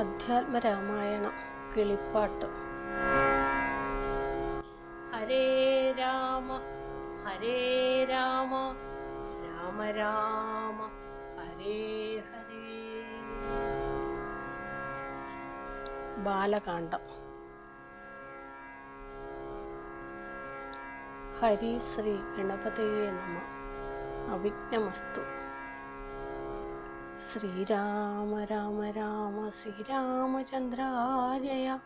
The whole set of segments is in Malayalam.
അധ്യാത്മരാമായണം കിളിപ്പാട്ട് ഹരേ രാമ ഹരേ രാമ രാമ രാമ ഹരേ ഹരേ ബാലകാണ്ഡം ഹരി ശ്രീ ഗണപതയെ നമ അവിഘ്നമസ്തു ശ്രീരാമ രാമ രാമ ശ്രീരാമചന്ദ്രാജയ.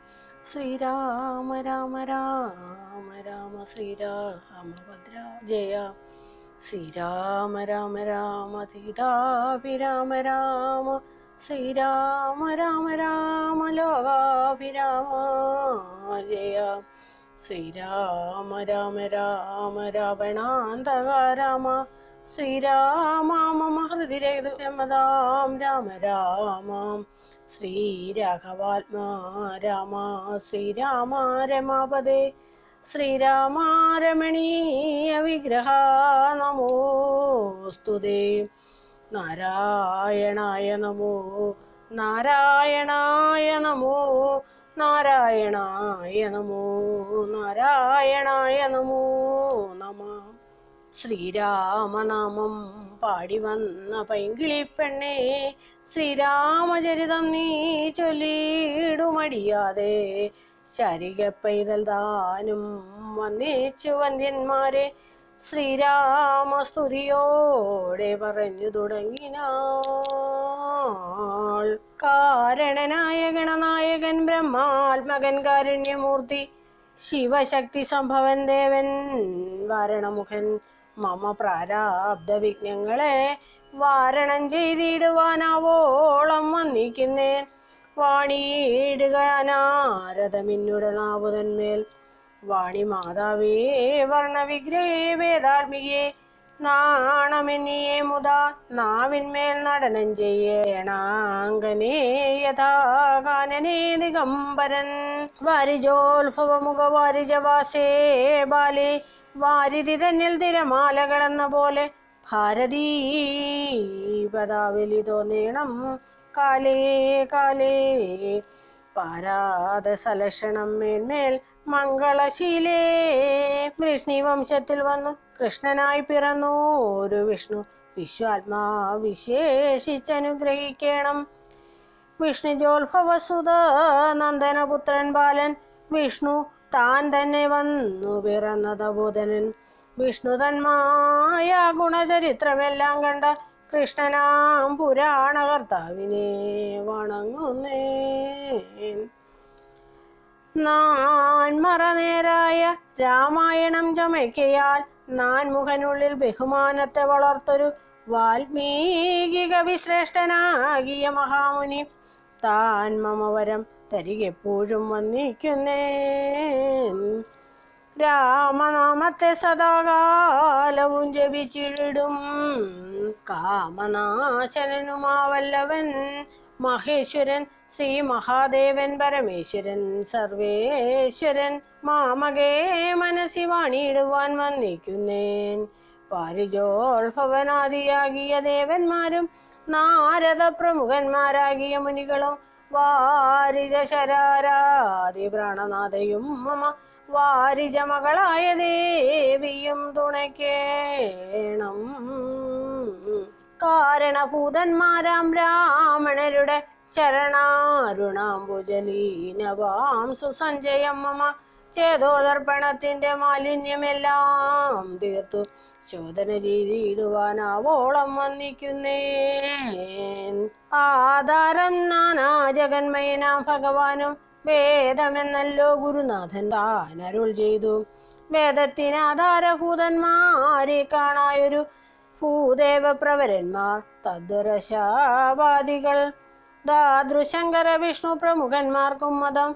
ശ്രീരാമ രാമ രാമ രാമ ശ്രീരാമഭദ്ര ജയ ശ്രീരാമ രാമ രാമ സീതാഭിരാമ രാമ. ശ്രീരാമ രാമ രാമ ലോകാഭിരാമ ജയ. ശ്രീരാമ രാമ രാമ രാവണാന്തക രാമ ശ്രീരാമ മമ ഹൃദിരമതാം രാമ രാമാം ശ്രീരാഘവാത്മാ രാമ ശ്രീരാമ രമാപദേ ശ്രീരാമ രമണീയ വിഗ്രഹ നമോസ്തുതേ. നാരായണായ നമോ നാരായണായ നമോ നാരായണായ നമോ നാരായണായ നമോ നമ. ശ്രീരാമനാമം പാടി വന്ന പൈങ്കിളിപ്പെണ്ണേ ശ്രീരാമചരിതം നീ ചൊല്ലിടുമടിയാതെ. ശരിക പൈതൽ താനും വന്നേച്ചു വന്ധ്യന്മാരെ ശ്രീരാമസ്തുതിയോടെ പറഞ്ഞു തുടങ്ങിനാൾ. കാരണനായ ഗണനായകൻ ബ്രഹ്മാത്മകൻ കാരുണ്യമൂർത്തി ശിവശക്തി സംഭവൻ ദേവൻ വാരണമുഖൻ മമ പ്രാരാബ്ദ വിഘ്നങ്ങളെ വാരണം ചെയ്തിടുവാനാവോളം വന്നിക്കുന്നേൻ. വാണിയിടുക നാരദമിന്നുടെ നാവുതന്മേൽ വാണി മാതാവേ വർണവിഗ്രഹേ വേദാത്മികേ നാണമെന്നിയെ മുതാ. നാവിന്മേൽ നടനം ചെയ്യണാങ്കനേ യഥാകാനനേ ദിഗംബരൻ. വാരിജോത്ഭവമുഖ വാരിജവാസേ ബാലേ വാരിധി തന്നിൽ തിരമാലകളെന്ന പോലെ ഭാരതീ പദാവലി തോന്നേണം കാലേ കാലേ പാരാത സലക്ഷണം മേന്മേൽ മംഗളശീലേ. വൃഷ്ണി വംശത്തിൽ വന്നു കൃഷ്ണനായി പിറന്നു. ഒരു വിഷ്ണു വിശ്വാത്മാ വിശേഷിച്ചനുഗ്രഹിക്കണം വിഷ്ണുജോത്ഭവസുത നന്ദനപുത്രൻ ബാലൻ വിഷ്ണു താൻ തന്നെ വന്നു പിറന്നത ബുധനൻ വിഷ്ണുതന്മായ ഗുണചരിത്രമെല്ലാം കണ്ട കൃഷ്ണനാം പുരാണകർത്താവിനെ വണങ്ങുന്നേ നാൻമറനേരായ രാമായണം ചമയ്ക്കയാൽ നാൻമുഖനുള്ളിൽ ബഹുമാനത്തെ വളർത്തൊരു വാൽമീകി കവിശ്രേഷ്ഠനാകിയ മഹാമുനി. താൻ മമവരം തരികെപ്പോഴും വന്നിരിക്കുന്നേ. രാമനാമത്തെ സദാകാലവും ജപിച്ചിടും. കാമനാശനനുമാവല്ലവൻ മഹേശ്വരൻ ശ്രീ മഹാദേവൻ പരമേശ്വരൻ സർവേശ്വരൻ മാമകേ മനസ്സി വാണിയിടുവാൻ വന്നിക്കുന്നേൻ പാരിജോത്ഭവനാദിയാകിയ ദേവന്മാരും നാരദ പ്രമുഖന്മാരാകിയ മുനികളും വാരിജ ശരാരാതി പ്രാണനാഥയും മമ വാരിജ മകളായ ദേവിയും തുണയ്ക്കേണം കാരണഭൂതന്മാരാം ബ്രാഹ്മണരുടെ ചരണാരുണാംബുജലീനവാം സുസഞ്ജയം മമ ചേതോദർപ്പണത്തിന്റെ മാലിന്യമെല്ലാം തീർത്തു. ശോധന ചെയ്തിടുവാനാവോളം വന്നിക്കുന്നേ ആധാരം നാനാ ജഗന്മയനാം ഭഗവാനും വേദമെന്നല്ലോ ഗുരുനാഥൻ താൻ അരുൾ ചെയ്തു. വേദത്തിന് ആധാരഭൂതന്മാരെ കാണായൊരു ഭൂദേവ പ്രവരന്മാർ തദ്വരശാവാദികൾ ദാതൃശങ്കര വിഷ്ണു പ്രമുഖന്മാർക്കും മതം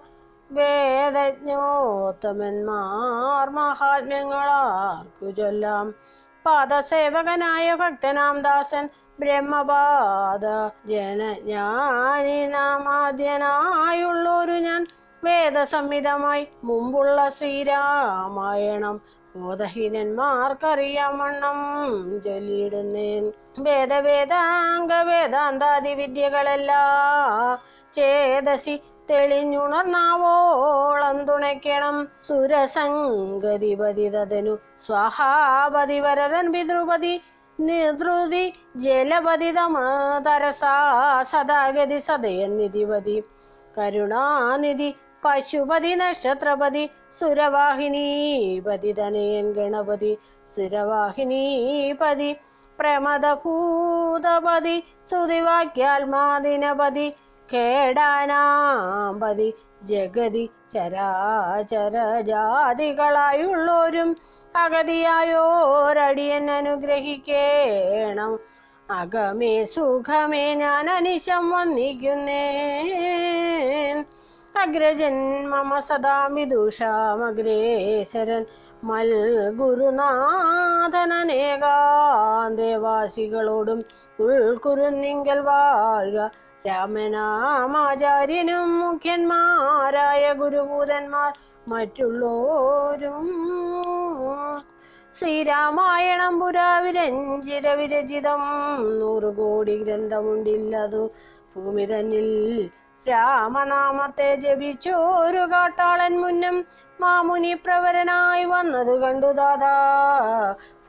വേദജ്ഞോത്തമന്മാർ മഹാത്മ്യങ്ങളാർക്കു ചൊല്ലാം. പാദസേവകനായ ഭക്തനാം ദാസൻ ബ്രഹ്മപാദ ജനജ്ഞാനി നാമാദ്യനായുള്ളൊരു ഞാൻ. വേദസംഹിതമായി മുമ്പുള്ള ശ്രീരാമായണം. ബോധഹീനന്മാർക്കറിയാം ചൊല്ലിയിടുന്നേൻ. വേദവേദാംഗ വേദാന്താദി വിദ്യകളെല്ലാം ചേതസി തെളിഞ്ഞുണർന്നാവോളം തുണയ്ക്കണം. സുരസംഗതിപതി തതനു. സ്വാഹാപതി വരദൻ പിതൃപതി. നിർദ്രുതി ജലപതി തമതരസാ സദാഗതി സദയൻ നിധിപതി. കരുണാനിധി പശുപതി നക്ഷത്രപതി. സുരവാഹിനീപതി തനയൻ ഗണപതി. സുരവാഹിനീപതി പ്രമദഭൂതപതി. ശ്രുതിവാക്യാത്മാദിനപതി. കേടാനാമ്പതി ജഗതി ചരാചര ജാതികളായുള്ളോരും അഗതിയായോരടിയൻ അനുഗ്രഹിക്കേണം. അകമേ സുഖമേ ഞാൻ അനിശം വന്നിക്കുന്നേൻ. അഗ്രജൻ മമ സദാ വിദുഷാമഗ്രേസരൻ മൽ ഗുരുനാഥനേകാന്തേവാസികളോടും ഉൾക്കുരുന്നിങ്കൽ വാഴുക. രാമനാമാചാര്യനും മുഖ്യന്മാരായ ഗുരുഭൂതന്മാർ മറ്റുള്ളോരും ശ്രീരാമായണം പുരാവിരഞ്ചിര വിരചിതം നൂറു കോടി ഗ്രന്ഥമുണ്ടില്ലതു ഭൂമി തന്നിൽ രാമനാമത്തെ ജപിച്ചോരു കാട്ടാളൻ മുന്നം മാമുനി പ്രവരനായി വന്നത് കണ്ടു ദാദാ.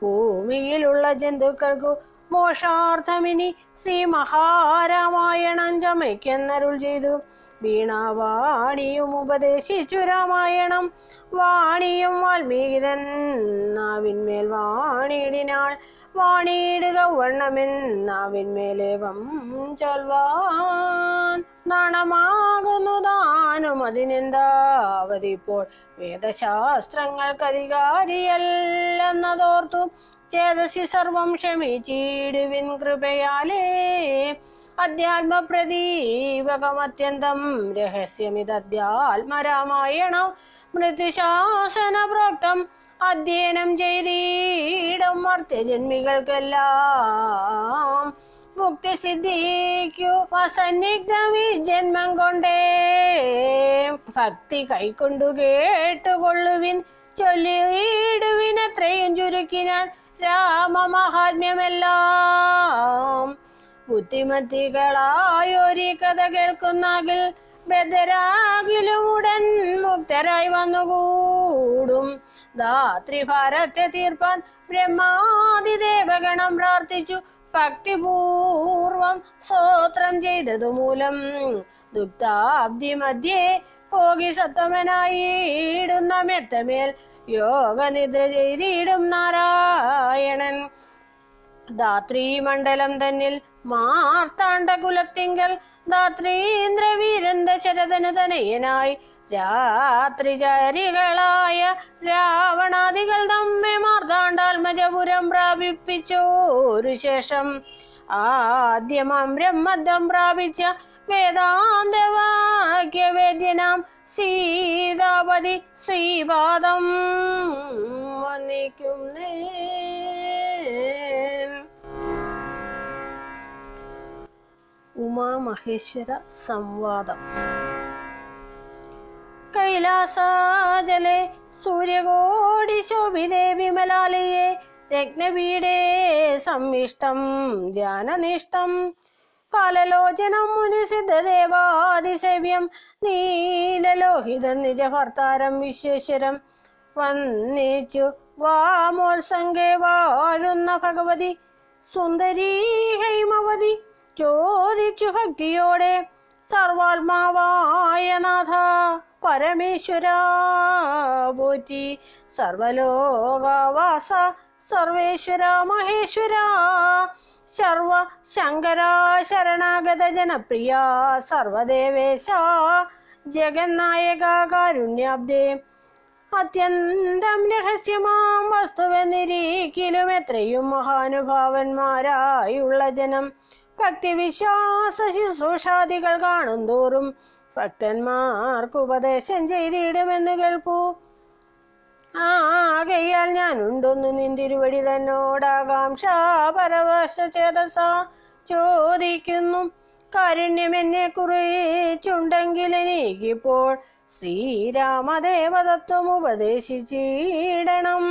ഭൂമിയിലുള്ള ജന്തുക്കൾക്കു മോഷാർത്ഥമിനി ശ്രീ മഹാരാമായണം ചമയ്ക്കെന്നരുൾ ചെയ്തു. വീണാവാണിയും ഉപദേശിച്ചു രാമായണം. വാണിയും വാൽമീകിതൻ നാവിന്മേൽ വാണിയിടിനാൾ വാണിയിടുക വണ്ണമെന്നാവിന്മേലേവം ചൊൽവാൻ. നാണമാകുന്നു താനും അതിനെന്താവതിപ്പോൾ. വേദശാസ്ത്രങ്ങൾക്കധികാരിയല്ലെന്നതോർത്തു ചേതസി സർവം ക്ഷമിച്ചിടുവിൻ കൃപയാലേ. അധ്യാത്മപ്രദീപകമത്യന്തം രഹസ്യമിതധ്യാത്മരാമായണം മൃത്യുശാസന പ്രോക്തം അധ്യയനം ചെയ്തിടും മർത്യജന്മികൾക്കെല്ലാം. മുക്തി സിദ്ധിക്കു അസന്നിഗ്ധം ഈ ജന്മം കൊണ്ടേ. ഭക്തി കൈക്കൊണ്ടു കേട്ടുകൊള്ളുവിൻ ചൊല്ലിയിടുവിൻ എത്രയും ചുരുക്കിനാൻ രാമമഹാത്മ്യമെല്ലാം. ബുദ്ധിമതികളായൊരു കഥ കേൾക്കുന്നാകിൽ ബദരാകിലും ഉടൻ മുക്തരായി വന്നുകൂടും. ധാത്രിഭാരത്തെ തീർപ്പാൻ ബ്രഹ്മാതി ദേവഗണം പ്രാർത്ഥിച്ചു. ഭക്തിപൂർവം സ്തോത്രം ചെയ്തതു മൂലം ദുഗ്ധാബ്ദി മധ്യേ പോകി സത്തമനായിടുന്ന മെത്തമേൽ യോഗനിദ്ര ചെയ്തിടും നാരായണൻ. ധാത്രീമണ്ഡലം തന്നിൽ മാർത്താണ്ഡ കുലത്തിങ്കൽ ധാത്രീന്ദ്രവീരന്ത ശരതന തനയനായി രാത്രിചാരികളായ രാവണാദികൾ തമ്മെ മാർത്താണ്ഡാത്മജപുരം പ്രാപിപ്പിച്ചോരു ശേഷം ആദ്യമാം ബ്രഹ്മദം പ്രാപിച്ച വേദാന്തവാക്യവേദ്യനാം സീതാപതി ശ്രീപാദം വന്നിക്കുന്നേ ഉമാമഹേശ്വര സംവാദം. കൈലാസാജലെ സൂര്യകോടി ശോഭിതേ വിമലാലയെ രത്നപീഠേ സമ്മിഷ്ടം ധ്യാനനിഷ്ടം ഫലലോചനം മുനിസിദ്ധദേവാതിസേവ്യം നീലലോഹിത നിജഭർത്താരം വിശ്വേശ്വരം വന്നിച്ചു വാമോത്സംഗേ വാഴുന്ന ഭഗവതി സുന്ദരീ ഹൈമവതി ചോദിച്ചു ഭക്തിയോടെ സർവാത്മാവായ നാഥ പരമേശ്വര പോറ്റി സർവലോകവാസ സർവേശ്വര മഹേശ്വര. സർവ ശങ്കര ശരണാഗത ജനപ്രിയ. സർവദേവേശ ജഗന്നായക കാരുണ്യാബ്ദേ. അത്യന്തം രഹസ്യമാം വസ്തുവെന്നിരിക്കലും എത്രയും മഹാനുഭാവന്മാരായുള്ള ജനം. ഭക്തിവിശ്വാസ ശുശ്രൂഷാദികൾ കാണും തോറും ഭക്തന്മാർക്ക് ഉപദേശം ചെയ്തിടുമെന്ന് കേൾപ്പൂ. ആകയാൽ ഞാനുണ്ടൊന്നു നിന്തിരുവടി തന്നോടാകാംക്ഷ പരവശ ചേതസ ചോദിക്കുന്നു. കാരുണ്യമെന്നെ കുറിച്ചുണ്ടെങ്കിൽ എനിക്കിപ്പോൾ ശ്രീരാമദേവതത്വം ഉപദേശിച്ചിടണം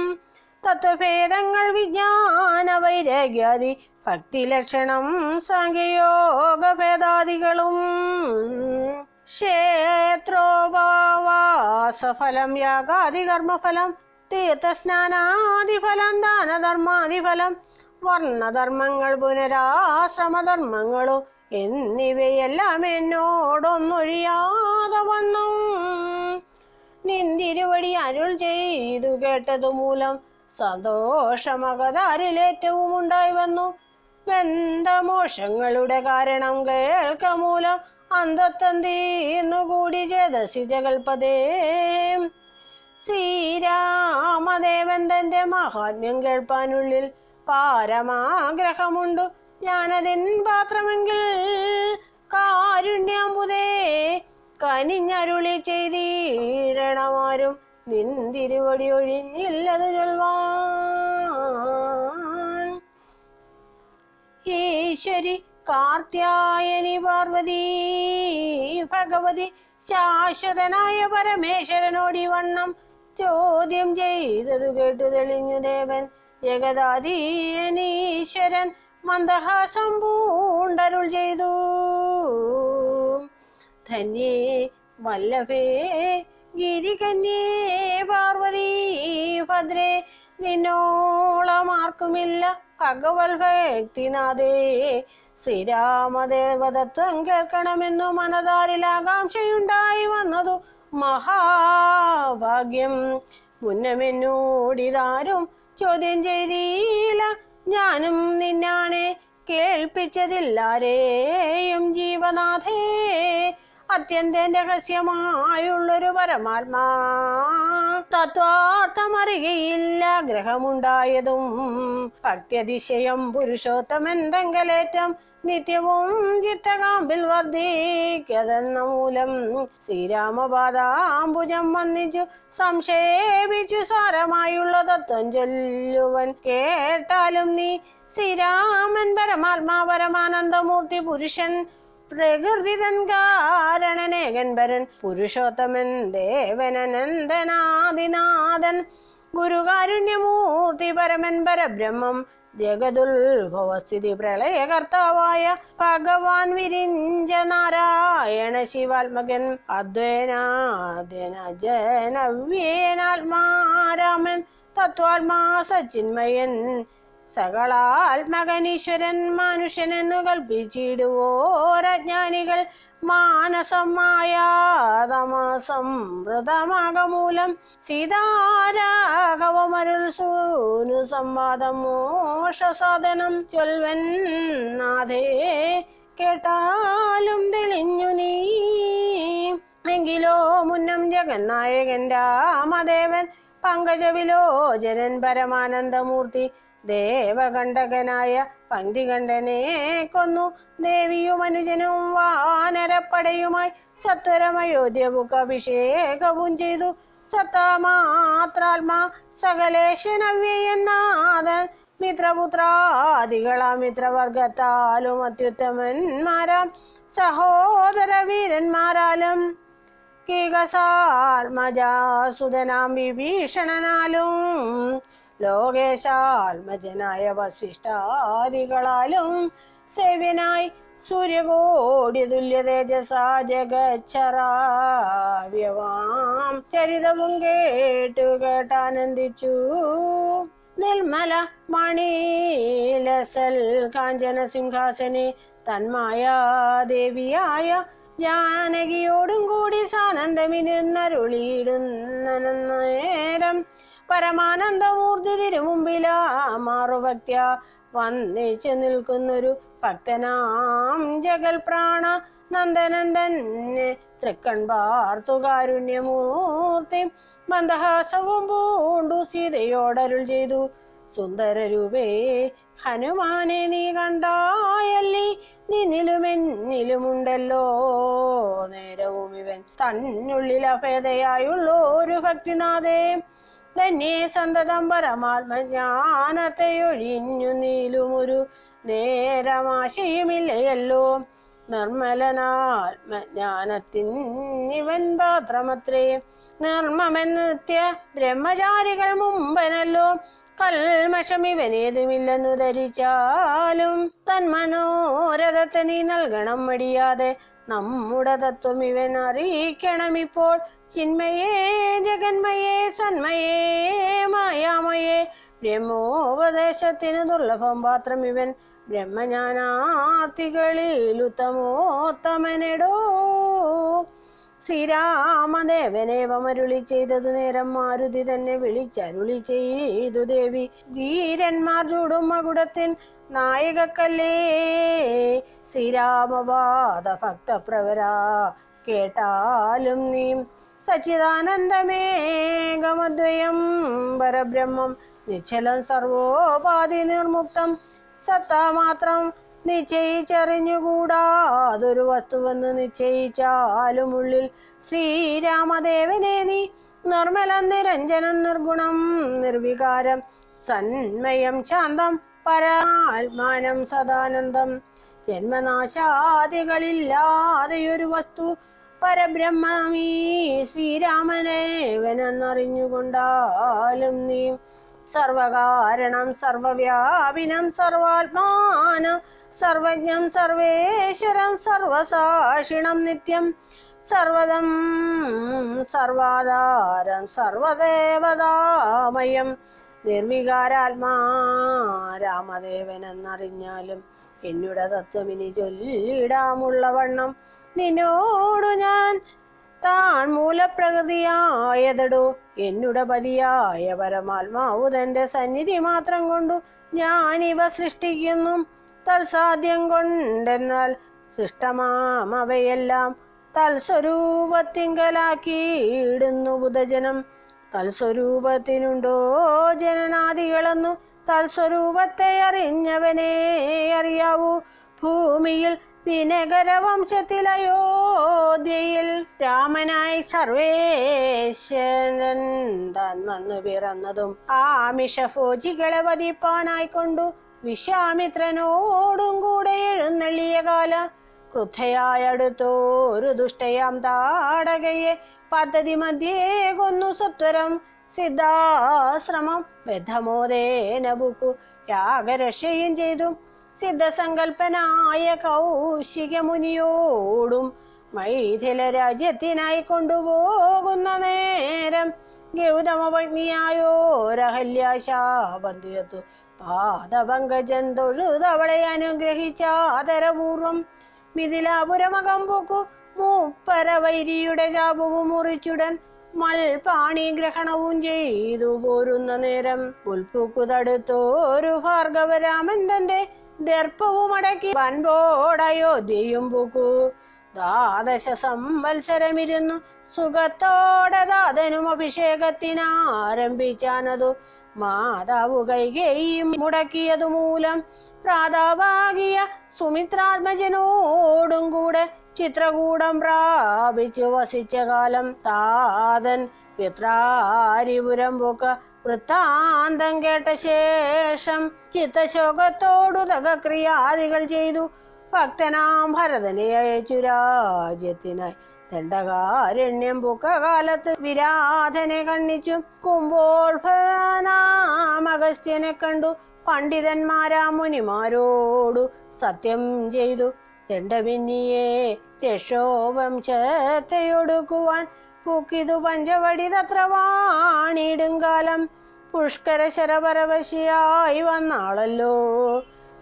തത്വഭേദങ്ങൾ വിജ്ഞാന വൈരാഗ്യാദി ഭക്തി ലക്ഷണം സാങ്കേയോഗ ക്ഷേത്രോപവാസഫലം യാഗാദികർമ്മഫലം തീർത്ഥസ്നാനാദിഫലം ദാനധർമാദിഫലം വർണധർമ്മങ്ങൾ പുനരാശ്രമധർമ്മങ്ങളും എന്നിവയെല്ലാം എന്നോടൊന്നൊഴിയാതെ വണ്ണം നിന്തിരുവടി അരുൾ ചെയ്തു കേട്ടതു മൂലം സന്തോഷമകതാരിലേറ്റവും ഉണ്ടായി വന്നു. ബന്ധമോഷങ്ങളുടെ കാരണം കേൾക്ക മൂലം അന്തത്തന്തീന്നുകൂടി ചേതസി ജഗൽപദേ ശ്രീരാമദേവൻ തന്റെ മഹാത്മ്യം കേൾപ്പാനുള്ളിൽ പാരമാഗ്രഹമുണ്ടു. ഞാനതിൻ പാത്രമെങ്കിൽ കാരുണ്യാമ്പുതേ കനിഞ്ഞരുളി ചെയ്തിടണമാരും നിന്തിരുവടി ഒഴിഞ്ഞില്ലത് ചൊൽവാൻ. ഈശ്വരി കാർത്യായനി പാർവതി ഭഗവതി ശാശ്വതനായ പരമേശ്വരനോടി വണ്ണം ചോദ്യം ചെയ്തതു കേട്ടു തെളിഞ്ഞു ദേവൻ. ജഗദാധീനീശ്വരൻ മന്ദഹാസം പൂണ്ടരുൾ ചെയ്തു. ധന്യേ വല്ലഭേ ഗിരികന്യേ പാർവതി ഭദ്രേ നിന്നോളമാർക്കുമില്ല ഭഗവത് ഭക്തിനാഥേ ശ്രീരാമദേവതത്വം കേൾക്കണമെന്നു മനതാരിൽ ആകാംക്ഷയുണ്ടായി വന്നതു മഹാഭാഗ്യം. മുന്നമെന്നോടിതാരും ചോദ്യം ചെയ്തില്ല. ഞാനും നിന്നാണ് കേൾപ്പിച്ചതില്ലാരെയും ജീവനാഥേ. അത്യന്തം രഹസ്യമായുള്ളൊരു പരമാത്മാ തത്വാർത്ഥമറിയയില്ല ഗ്രഹമുണ്ടായതും ഭക്ത്യതിശയം പുരുഷോത്തമെന്തെങ്കലേറ്റം നിത്യവും ചിത്തകാമ്പിൽ വർദ്ധിക്കതെന്ന മൂലം ശ്രീരാമപാദാംബുജം വന്നിച്ചു സംക്ഷേപിച്ചു സാരമായുള്ള തത്വം ചൊല്ലുവൻ കേട്ടാലും നീ ശ്രീരാമൻ പരമാത്മാ പരമാനന്ദമൂർത്തി പുരുഷൻ പ്രകൃതിതൻ കാരണനേകൻ വരൻ പുരുഷോത്തമൻ ദേവനനന്ദനാദിനാഥൻ ഗുരുകാരുണ്യമൂർത്തി പരമൻ പരബ്രഹ്മം ജഗതുൽഭവസ്ഥിതി പ്രളയകർത്താവായ ഭഗവാൻ വിരിഞ്ച നാരായണ ശിവാത്മകൻ അദ്വൈനാദ്യന ജനവ്യേനാത്മാരാമൻ തത്വാത്മാ സച്ചിന്മയൻ സകളാത്മകനീശ്വരൻ മനുഷ്യനെന്നു കൽപ്പിച്ചിടുവോരജ്ഞാനികൾ. മാനസമായാതമസംവൃതമാകമൂലം സീതാരാഘവമരുൾ സൂനു സംവാദം മോഷസാധനം ചൊൽവൻ നാഥേ. കേട്ടാലും തെളിഞ്ഞു നീ. എങ്കിലോ മുന്നം ജഗന്നായകൻ രാമദേവൻ പങ്കജവിലോചനൻ പരമാനന്ദമൂർത്തി ദേവകണ്ഠകനായ പങ്ക്തികണ്ഠനെ കൊന്നു. ദേവിയും അനുജനും വാനരപ്പടയുമായി സത്വരമയോധ്യബുക്ക് അഭിഷേകവും ചെയ്തു. സത്താമാത്രാത്മാ സകലേശനവ്യനാഥൻ മിത്രപുത്രാദികളാം മിത്രവർഗത്താലും അത്യുത്തമന്മാരാം. സഹോദര വീരന്മാരാലും കീകസാത്മജാസുതനാം വിഭീഷണനാലും ലോകേശാത്മജനായ വസിഷ്ഠാദികളാലും സേവ്യനായി സൂര്യകോടി തുല്യ തേജസാ ജഗച്ചറാവ്യവാം ചരിതവും കേട്ടു കേട്ടാനന്ദിച്ചു. നിർമ്മല മണിലസൽ കാഞ്ചന സിംഹാസനെ തന്മായ ദേവിയായ ജാനകിയോടും കൂടി സാനന്ദമിരുന്നരുളിയിടുന്ന നേരം പരമാനന്ദമൂർത്തി തിരുമുമ്പിലാ മാറുഭക്ത്യ. വന്നിച്ചു നിൽക്കുന്നൊരു ഭക്തനാം ജഗൽ പ്രാണ നന്ദനൻ തന്നെ തൃക്കൺ പാർത്തു കാരുണ്യമൂർത്തി മന്ദഹാസവും പൂണ്ടു സീതയോടരുൾ ചെയ്തു. സുന്ദരരൂപേ ഹനുമാനെ നീ കണ്ടായല്ലി നിന്നിലുമെന്നിലുമുണ്ടല്ലോ നേരവും ഇവൻ തന്നുള്ളിൽ അഭേദയായുള്ളൊരു ഭക്തിനാഥേ. തന്നെ സന്തതം പരമാത്മജ്ഞാനത്തെ ഒഴിഞ്ഞു നീലുമൊരു നേരമാശയുമില്ലയല്ലോ. നിർമ്മലനാത്മജ്ഞാനത്തിൻ ഇവൻ പാത്രമത്രേ. നിർമ്മമെന്നത്യ നിത്യ ബ്രഹ്മചാരികൾ മുമ്പനല്ലോ. കൽമഷം ഇവനേതുമില്ലെന്നു ധരിച്ചാലും തന്മനോരഥത്തെ നീ നൽകണം മടിയാതെ നമ്മുടെ തത്വം ഇവൻ അറിയിക്കണം ഇപ്പോൾ ചിന്മയേ ജഗന്മയേ സന്മയേ മായാമയേ. ബ്രഹ്മോപദേശത്തിന് ദുർലഭം പാത്രം ഇവൻ ബ്രഹ്മജ്ഞാനാർത്ഥികളിൽ ഉത്തമോത്തമനെടോ. ശ്രീരാമദേവനേവമരുളി ചെയ്തതു നേരം മാരുതി തന്നെ വിളിച്ചരുളി ചെയ്തു ദേവി. വീരന്മാർ ചൂടും മകുടത്തിൻ നായകക്കല്ലേ. ശ്രീരാമപാദ ഭക്തപ്രവരാ കേട്ടാലും നീ സച്ചിദാനന്ദമേകമദ്വയം പരബ്രഹ്മം നിശ്ചലം സർവോപാധി നിർമുക്തം സത്താമാത്രം നിശ്ചയിച്ചറിഞ്ഞുകൂടാതൊരു വസ്തുവെന്ന് നിശ്ചയിച്ചാലും ഉള്ളിൽ ശ്രീരാമദേവനെ നീ നിർമ്മലം നിരഞ്ജനം നിർഗുണം നിർവികാരം സന്മയം ശാന്തം പരാത്മാനം സദാനന്ദം. ജന്മനാശാദികളില്ലാതെയൊരു വസ്തു പരബ്രഹ്മമീ ശ്രീരാമനേവനെന്നറിഞ്ഞുകൊണ്ടാലും നീ സർവകാരണം സർവവ്യാപിനം സർവാത്മാനം സർവജ്ഞം സർവേശ്വരം സർവസാക്ഷിണം നിത്യം സർവദം സർവാധാരം സർവദേവതാമയം നിർവികാരാത്മാ രാമദേവൻ എന്നറിഞ്ഞാലും എന്നുടെ തത്വമിനി ചൊല്ലിടാമുള്ള വണ്ണം. നിന്നോടു ഞാൻ താൻ മൂലപ്രകൃതിയായതടോ. എന്നുട പതിയായ പരമാത്മാവു തന്റെ സന്നിധി മാത്രം കൊണ്ടു ഇവ സൃഷ്ടിക്കുന്നു. തൽസാധ്യം കൊണ്ടെന്നാൽ സൃഷ്ടമാം അവയെല്ലാം. തൽസ്വരൂപത്തിങ്കലാക്കിയിടുന്നു ബുധജനം. തൽസ്വരൂപത്തിനുണ്ടോ ജനനാദികളെന്നു തൽസ്വരൂപത്തെ അറിഞ്ഞവനെ അറിയാവൂ. ഭൂമിയിൽ ദിനകരവംശത്തിലയോധ്യയിൽ രാമനായി സർവേശ്വരൻ തന്നു പിറന്നതും ആമിഷഭോജികളെ വധിപ്പാനായിക്കൊണ്ടു വിശ്വാമിത്രനോടും കൂടെ എഴുന്നള്ളിയ കാല ക്രുദ്ധയായടുത്തോരു ദുഷ്ടയാം താടകയെ പദ്ധതി മധ്യേ കൊന്നു സത്വരം സിദ്ധാശ്രമം ബദ്ധമോദേന ബുക്കു യാഗരക്ഷയും ചെയ്തു. സിദ്ധസങ്കൽപ്പനായ കൗശിക മുനിയോടും മൈഥില രാജ്യത്തിനായി കൊണ്ടുപോകുന്ന നേരം ഗൗതമപത്നിയായോരഹല്യാശാപം തീർത്തു പാദപങ്കജൻ അനുഗ്രഹിച്ച അനുഗ്രഹിച്ചാദരപൂർവം മിഥിലാപുരമകം പൂക്കു മൂപ്പരവൈരിയുടെ ചാപവും മുറിച്ചുടൻ മൽപാണി ഗ്രഹണവും ചെയ്തു പോരുന്ന നേരം പുൽപ്പൂക്കു തടുത്തോരു ഭാർഗവരാമൻ തന്റെ ദർപ്പവും അടക്കി വൻപോടയോധ്യയും പൂക്കു. ദ്വാദശ സംവത്സരമിരുന്നു. സുഖത്തോടെ ദാതനും അഭിഷേകത്തിനാരംഭിച്ചാനതു. മാതാവ് കൈകേയും മുടക്കിയതു മൂലം പ്രാതാവാകിയ സുമിത്രാത്മജനോടും കൂടെ ചിത്രകൂടം പ്രാപിച്ചു വസിച്ച കാലം താതൻ പിത്രാരിപുരം പൊക്ക വൃത്താന്തം കേട്ട ശേഷം ചിത്തശോകത്തോടു തകക്രിയാദികൾ ചെയ്തു. ഭക്തനാം ഭരതനെ അയച്ചു രാജ്യത്തിനായി. ദണ്ഡകാരണ്യം പൊക്ക കാലത്ത് വിരാധനെ കണ്ണിച്ചു. കുമ്പോൾഭനാമഗസ്ത്യനെ കണ്ടു. പണ്ഡിതന്മാരാ മുനിമാരോടു സത്യം ചെയ്തു. തെണ്ടമിന്നിയെ രക്ഷോപം ചേർത്തയൊടുക്കുവാൻ പൂക്കിതു പഞ്ചവടി തത്ര വാണിടും കാലം. പുഷ്കര ശരപരവശിയായി വന്നാളല്ലോ.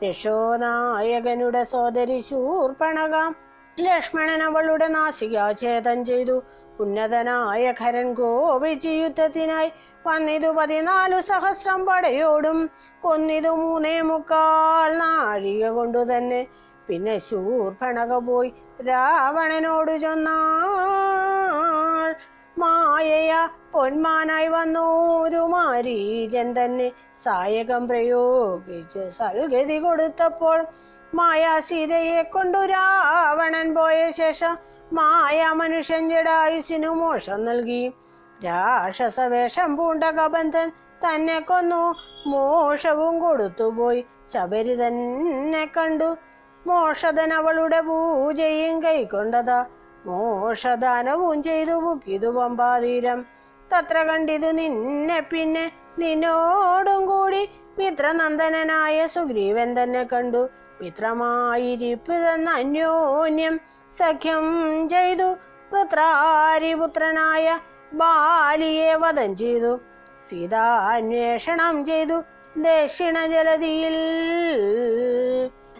രക്ഷോനായകനുടെ സോദരി ശൂർപ്പണകാം. ലക്ഷ്മണൻ അവളുടെ നാസികാഛേദം ചെയ്തു. ഉന്നതനായ ഖരൻ കോപിച്ച് യുദ്ധത്തിനായി വന്നിതു പതിനാലു സഹസ്രം പടയോടും കൊന്നിതു മൂന്നേ മുക്കാൽ നാഴിക കൊണ്ടു തന്നെ. പിന്നെ ശൂർഭണക പോയി രാവണനോട് ചൊന്നാൾ മായയ പൊന്മാനായി വന്നൂരു മാരീജൻ തന്നെ. സായകം പ്രയോഗിച്ച് സൽഗതി കൊടുത്തപ്പോൾ മായാ സീതയെ കൊണ്ടു രാവണൻ പോയ ശേഷം മായ മനുഷ്യൻ ജഡായുസിനു മോഷം നൽകി. രാക്ഷസവേഷം പൂണ്ട കബന്ധൻ തന്നെ കൊന്നു. മോഷവും കൊടുത്തുപോയി. ശബരി തന്നെ കണ്ടു. മോഷധൻ അവളുടെ പൂജയും കൈക്കൊണ്ടതാ. മോഷദാനവും ചെയ്തു മുക്കിതു പമ്പാതീരം. തത്ര കണ്ടിതു നിന്നെ പിന്നെ നിന്നോടും കൂടി മിത്രനന്ദനായ സുഗ്രീവൻ തന്നെ കണ്ടു. മിത്രമായിരിപ്പതെന്ന് അന്യോന്യം സഖ്യം ചെയ്തു. പുത്രാരിപുത്രനായ ബാലിയെ വധം ചെയ്തു. സീതാന്വേഷണം ചെയ്തു ദക്ഷിണ ജലതിയിൽ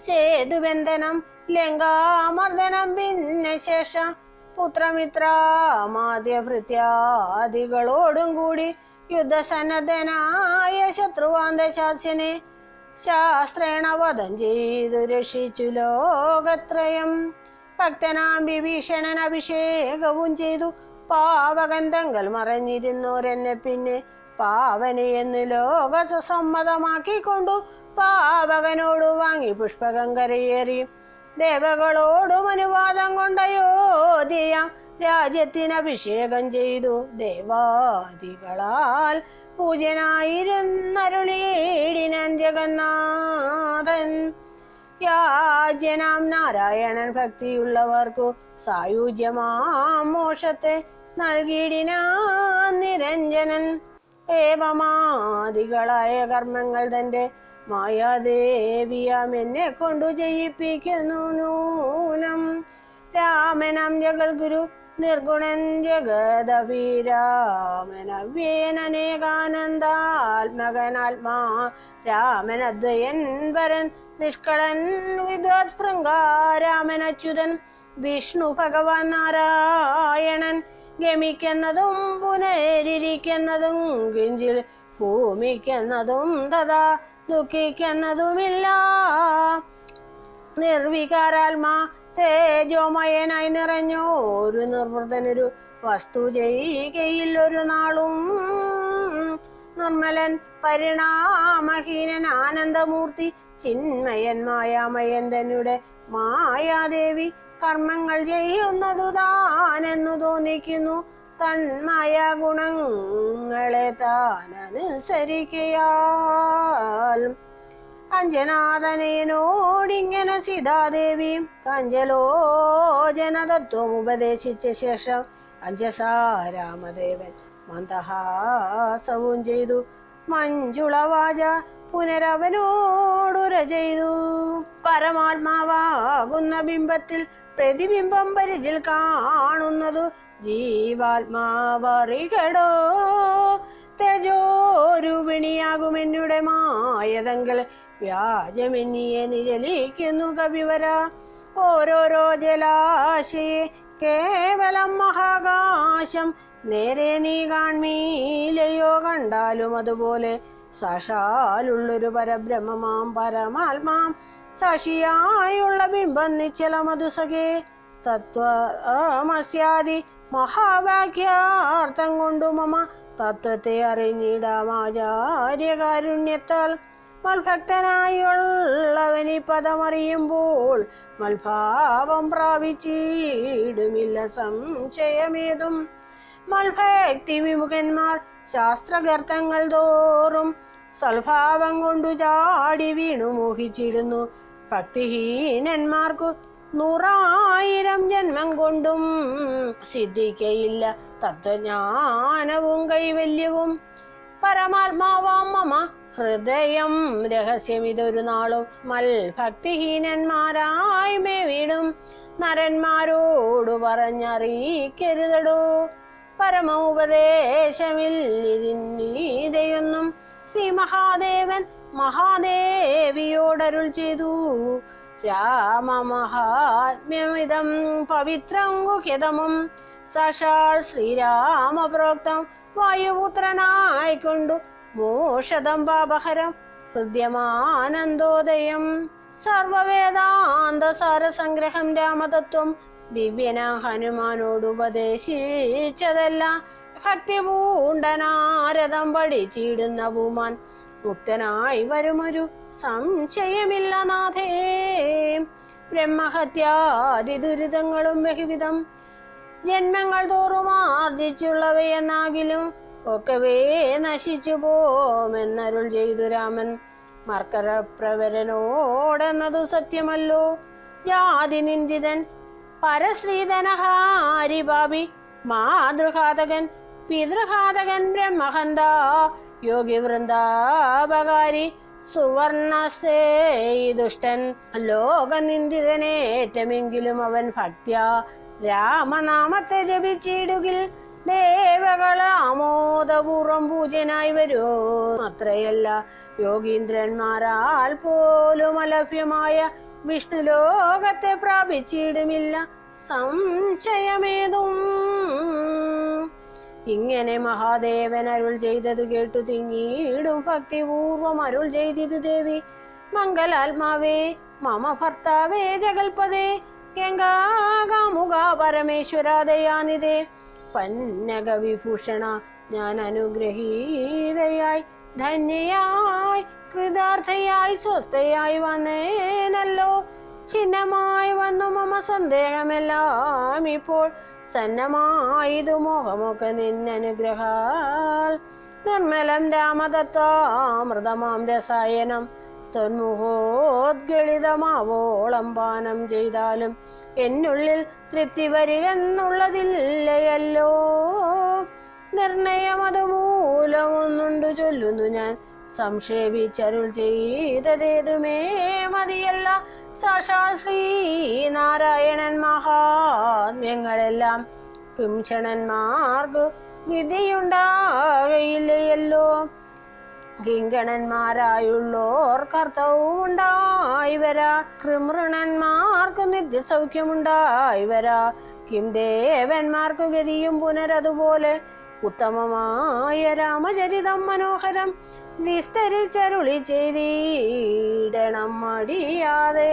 സേതുബന്ധനം ലങ്കാമർദ്ദനം പിന്നെ ശേഷം പുത്രമിത്രാമാദ്യഭൃത്യാദികളോടും കൂടി യുദ്ധസന്നദ്ധനായ ശത്രുവാന്തശാസ്യനെ ശാസ്ത്രേണ വധം ചെയ്തു രക്ഷിച്ചു ലോകത്രയം. ഭക്തനാം വിഭീഷണൻ അഭിഷേകവും ചെയ്തു. പാവകൻ തങ്ങൾ മറഞ്ഞിരുന്നോരെന്നെ പിന്നെ പാവനയെന്ന് ലോകസമ്മതമാക്കിക്കൊണ്ടു പാവകനോട് വാങ്ങി പുഷ്പകം കരയേറി ദേവകളോടും അനുവാദം കൊണ്ടയോധ്യയാം രാജ്യത്തിന് അഭിഷേകം ചെയ്തു. ദേവാദികളാൽ പൂജനായിരുന്നരുളീടിനൻ ജഗന്നാഥൻ. യാജ്യനാം നാരായണൻ ഭക്തിയുള്ളവർക്കു സായുജ്യമാം മോക്ഷത്തെ നൽകിയിടിനാൻ നിരഞ്ജനൻ. ഏവമാദികളായ കർമ്മങ്ങൾ തന്റെ മായാദേവിയാം എന്നെ കൊണ്ടു ചെയ്യിപ്പിക്കുന്നു നൂനം. രാമനം ജഗദ്ഗുരു നിർഗുണൻ ജഗദഭിരാമനവ്യേനേകാനന്ദാത്മകനാത്മാ രാമനദ്വയൻ വരൻ നിഷ്കളൻ വിദ്വത് ഭൃംഗാരാമൻ അച്യുതൻ വിഷ്ണു ഭഗവാൻ നാരായണൻ ഗമിക്കുന്നതും പുനരിരിക്കുന്നതും ഗിഞ്ചിൽ ഭൂമിക്കുന്നതും തഥാ ദുഃഖിക്കുന്നതുമില്ല. നിർവികാരാത്മാ തേജോമയനായി നിറഞ്ഞോരു നിർവൃതനൊരു വസ്തു ചെയ്യുകയിൽ ഒരു നാളും. നിർമ്മലൻ പരിണാമഹീനൻ ആനന്ദമൂർത്തി ചിന്മയൻ മായാമയൻ മായാദേവി കർമ്മങ്ങൾ ചെയ്യുന്നതു താനെന്നു തോന്നിക്കുന്നു. തന്മായ ഗുണങ്ങളെ താൻ അനുസരിക്കയാൽ അഞ്ജനാഥനോടിങ്ങനെ സീതാദേവി കഞ്ചലോചന തത്വം ഉപദേശിച്ച ശേഷം അഞ്ജസാ രാമദേവൻ മന്ദഹാസവും ചെയ്തു. മഞ്ജുളവാച പുനരവനോടുര ചെയ്തു പരമാത്മാവാകുന്ന ബിംബത്തിൽ പ്രതിബിംബം പരിചിൽ കാണുന്നതു ജീവാത്മാവറികടോ. തേജോരുപിണിയാകുമെന്നുടെ മായതങ്ങൾ വ്യാജമെന്നിയെ നിഴലിക്കുന്നു കവിവര. ഓരോരോ ജലാശയെ കേവലം മഹാകാശം നേരെ നീ കാൺമീലയോ കണ്ടാലും അതുപോലെ സാക്ഷാലുള്ളൊരു പരബ്രഹ്മമാം പരമാത്മാം. സാക്ഷിയായുള്ള ബിംബം നിശ്ചലമതു സഖേ തത്വമസ്യാദി മഹാവാക്യാർത്ഥം കൊണ്ടു മമ തത്വത്തെ അറിഞ്ഞിടാമാചാര്യകാരുണ്യത്താൽ മൽഭക്തനായുള്ളവനി പദമറിയുമ്പോൾ മൽഭാവം പ്രാപിച്ചിടുമില്ല സംശയമേതും. മൽഭക്തി വിമുഖന്മാർ ശാസ്ത്രഗർത്തങ്ങൾ തോറും സൽഭാവം കൊണ്ടു ചാടി വീണു മോഹിച്ചിരുന്നു. ഭക്തിഹീനന്മാർക്കു നൂറായിരം ജന്മം കൊണ്ടും സിദ്ധിക്കയില്ല. തത്വജ്ഞാനവും കൈവല്യവും പരമാത്മാവാം മമ ഹൃദയം രഹസ്യം ഇതൊരു നാളും മൽഭക്തിഹീനന്മാരായി മേ വീണും നരന്മാരോടു പറഞ്ഞറിയിക്കരുതടോ. പരമോപദേശമില്ലിതിന്നീതയൊന്നും ശ്രീ മഹാദേവൻ മഹാദേവിയോടരുൾ ചെയ്തു. രാമമഹാത്മ്യമിതം പവിത്രം ഗുഹ്യതമം. സാക്ഷാൽ ശ്രീരാമപ്രോക്തം വായുപുത്രനായിക്കൊണ്ടു മോഷതം പാപഹരം ഹൃദ്യമാനന്ദോദയം. സർവവേദാന്ത സാരസംഗ്രഹം രാമതത്വം ദിവ്യന ഹനുമാനോട് ഉപദേശിച്ചതെല്ലാം ഭക്തി പൂണ്ടനാരദം പഠിച്ചിടുന്ന ഭൂമാൻ മുക്തനായി വരുമൊരു സംശയമില്ല നാഥേ. ബ്രഹ്മഹത്യാദി ദുരിതങ്ങളും ബഹുവിധം ജന്മങ്ങൾ തോറും ആർജിച്ചുള്ളവയെന്നാകിലും ഒക്കവേ നശിച്ചു പോമെന്നരുൾ ചെയ്തു രാമൻ. മർക്കരപ്രവരനോടെന്നതു സത്യമല്ലോ. ജാതി നിന്ദിതൻ പരശ്രീധനഹാരി പാപി മാതൃഘാതകൻ പിതൃഘാതകൻ ബ്രഹ്മഹന്ത യോഗി വൃന്ദാപകാരി സുവർണസ്തേ ദുഷ്ടൻ. ലോകനിന്ദിതനേറ്റമെങ്കിലും അവൻ ഭക്ത്യ. രാമനാമത്തെ ജപിച്ചിടുകിൽ ദേവകൾ ആമോദപൂർവം പൂജനായി വരൂ. അത്രയല്ല യോഗീന്ദ്രന്മാരാൽ പോലും അലഭ്യമായ വിഷ്ണു ലോകത്തെ പ്രാപിച്ചിടുമില്ല. സംശയമേതും ഇങ്ങനെ മഹാദേവൻ അരുൾ ചെയ്തതു കേട്ടു തിങ്ങിയിടും ഭക്തിപൂർവം അരുൾ ചെയ്തിതു ദേവി. മംഗലാത്മാവേ മമ ഭർത്താവേ ജഗൽപദേ ഗംഗാകാമുക പരമേശ്വരാദയാനിതേ പന്നക വിഭൂഷണ ഞാൻ അനുഗ്രഹീതയായി ധന്യയായി കൃതാർത്ഥയായി സ്വസ്ഥയായി വന്നേനല്ലോ. ചിഹ്നമായി വന്നു മമ സന്ദേഹമെല്ലാം ഇപ്പോൾ സന്നമായതു മോഹമൊക്കെ നിന്നനുഗ്രഹാൽ. നിർമ്മലം രാമതത്വാമൃതമാം രസായനം. തൊന്മുഖോദ്ഗളിതമാവോളം പാനം ചെയ്താലും എന്നുള്ളിൽ തൃപ്തി വരികെന്നുള്ളതില്ലയല്ലോ നിർണയം അത് മൂലമൊന്നുണ്ടു ചൊല്ലുന്നു ഞാൻ. സംക്ഷേപിച്ചരുൾ ചെയ്തതേതുമേ മതിയല്ല. സാക്ഷാ ശ്രീനാരായണൻ മഹാത്മ്യങ്ങളെല്ലാം പിംഷണന്മാർക്ക് വിധിയുണ്ടാകയില്ലയല്ലോ കിങ്കണന്മാരായുള്ളോർ കർത്തവും ഉണ്ടായി വരാ കൃമൃണന്മാർക്ക് നിത്യസൗഖ്യമുണ്ടായി വരാ കിം ദേവന്മാർക്ക് ഗതിയും പുനരതുപോലെ ഉത്തമമായ രാമചരിതം മനോഹരം വിസ്തരിച്ചരുളി ചെയ്തിടണം മടിയാതെ.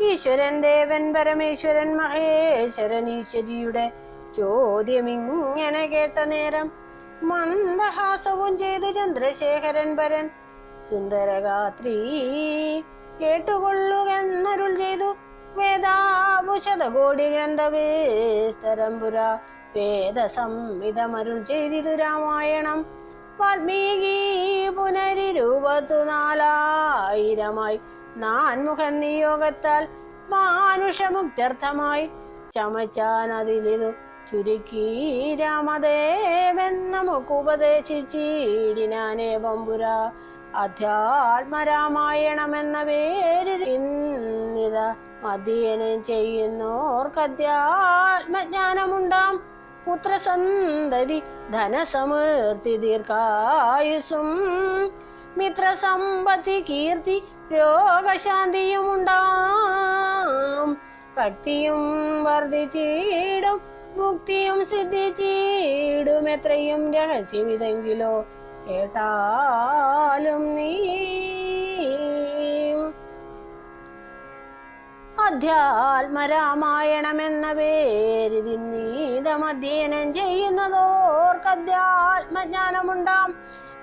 ഈശ്വരൻ ദേവൻ പരമേശ്വരൻ മഹേശ്വരൻ ഈശ്വരിയുടെ ചോദ്യം ഇങ്ങനെ കേട്ട നേരം മന്ദഹാസവും ചെയ്തു ചന്ദ്രശേഖരൻ പരൻ സുന്ദരഗാത്രി കേട്ടുകൊള്ളുകെന്നരുൾ ചെയ്തു വേദാഭുശതകോടി ഗ്രന്ഥവേസ്തരംപുര വേദസംഹിതമരുൾ ചെയ്തിതു രാമായണം. വാൽമീകി പുനരിരുപത്തു നാലായിരമായി നാൻമുഖൻ നിയോഗത്താൽ മാനുഷമുക്ത്യർത്ഥമായി ചമച്ചാൻ അതിലിരു ചുരുക്കി രാമദേവൻ നമുക്ക് ഉപദേശിച്ചിടിനാനേ ബമ്പുര അധ്യാത്മരാമായണം എന്ന പേര് ഇന്നിത അധ്യയനം ചെയ്യുന്നോർക്ക് അധ്യാത്മജ്ഞാനമുണ്ടാം പുത്രസന്തതി ധനസമൃദ്ധി ദീർഘായുസും മിത്രസമ്പത്തി കീർത്തി രോഗശാന്തിയും ഉണ്ടാം. ഭക്തിയും വർദ്ധിച്ചിടും മുക്തിയും സിദ്ധിച്ചിടും. എത്രയും രഹസ്യമിതെങ്കിലോ കേട്ടാലും നീ അധ്യാത്മരാമായണം എന്ന പേര് തിന്നീതമധ്യയനം ചെയ്യുന്നതോർക്ക് അധ്യാത്മജ്ഞാനമുണ്ടാം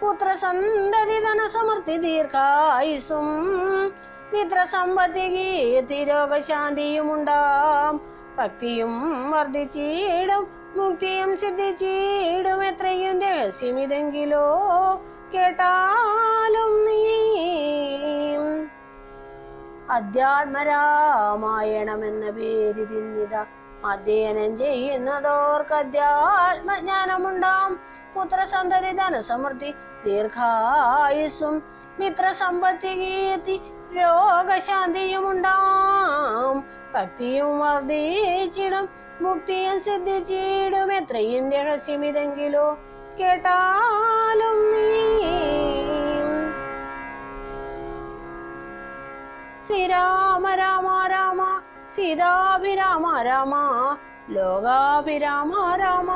പുത്രസന്തതി ധനസമൃദ്ധി ദീർഘായുസും മിത്രസമ്പത്തി കീർത്തി രോഗശാന്തിയും ഉണ്ടാം. ഭക്തിയും വർദ്ധിച്ചിടും മുക്തിയും സിദ്ധിച്ചിടും എത്രയും രഹസ്യമിതെങ്കിലോ കേട്ടാലും നീ അധ്യാത്മരാമായണം എന്ന പേര് തിന്നിത അധ്യയനം ചെയ്യുന്നതോർക്ക് അധ്യാത്മജ്ഞാനമുണ്ടാം. പുത്രസന്തതി ധനസമൃദ്ധി ദീർഘായുസും മിത്രസമ്പത്തി കീർത്തി രോഗശാന്തിയുമുണ്ടാം. ഭക്തിയും വർദ്ധിച്ചിടും മുക്തിയും സിദ്ധിച്ചിടും. എത്രയും രഹസ്യമിതെങ്കിലോ കേട്ടാലും നീ श्रीराम राम राम सीताभिराम राम लोगाभिराम राम।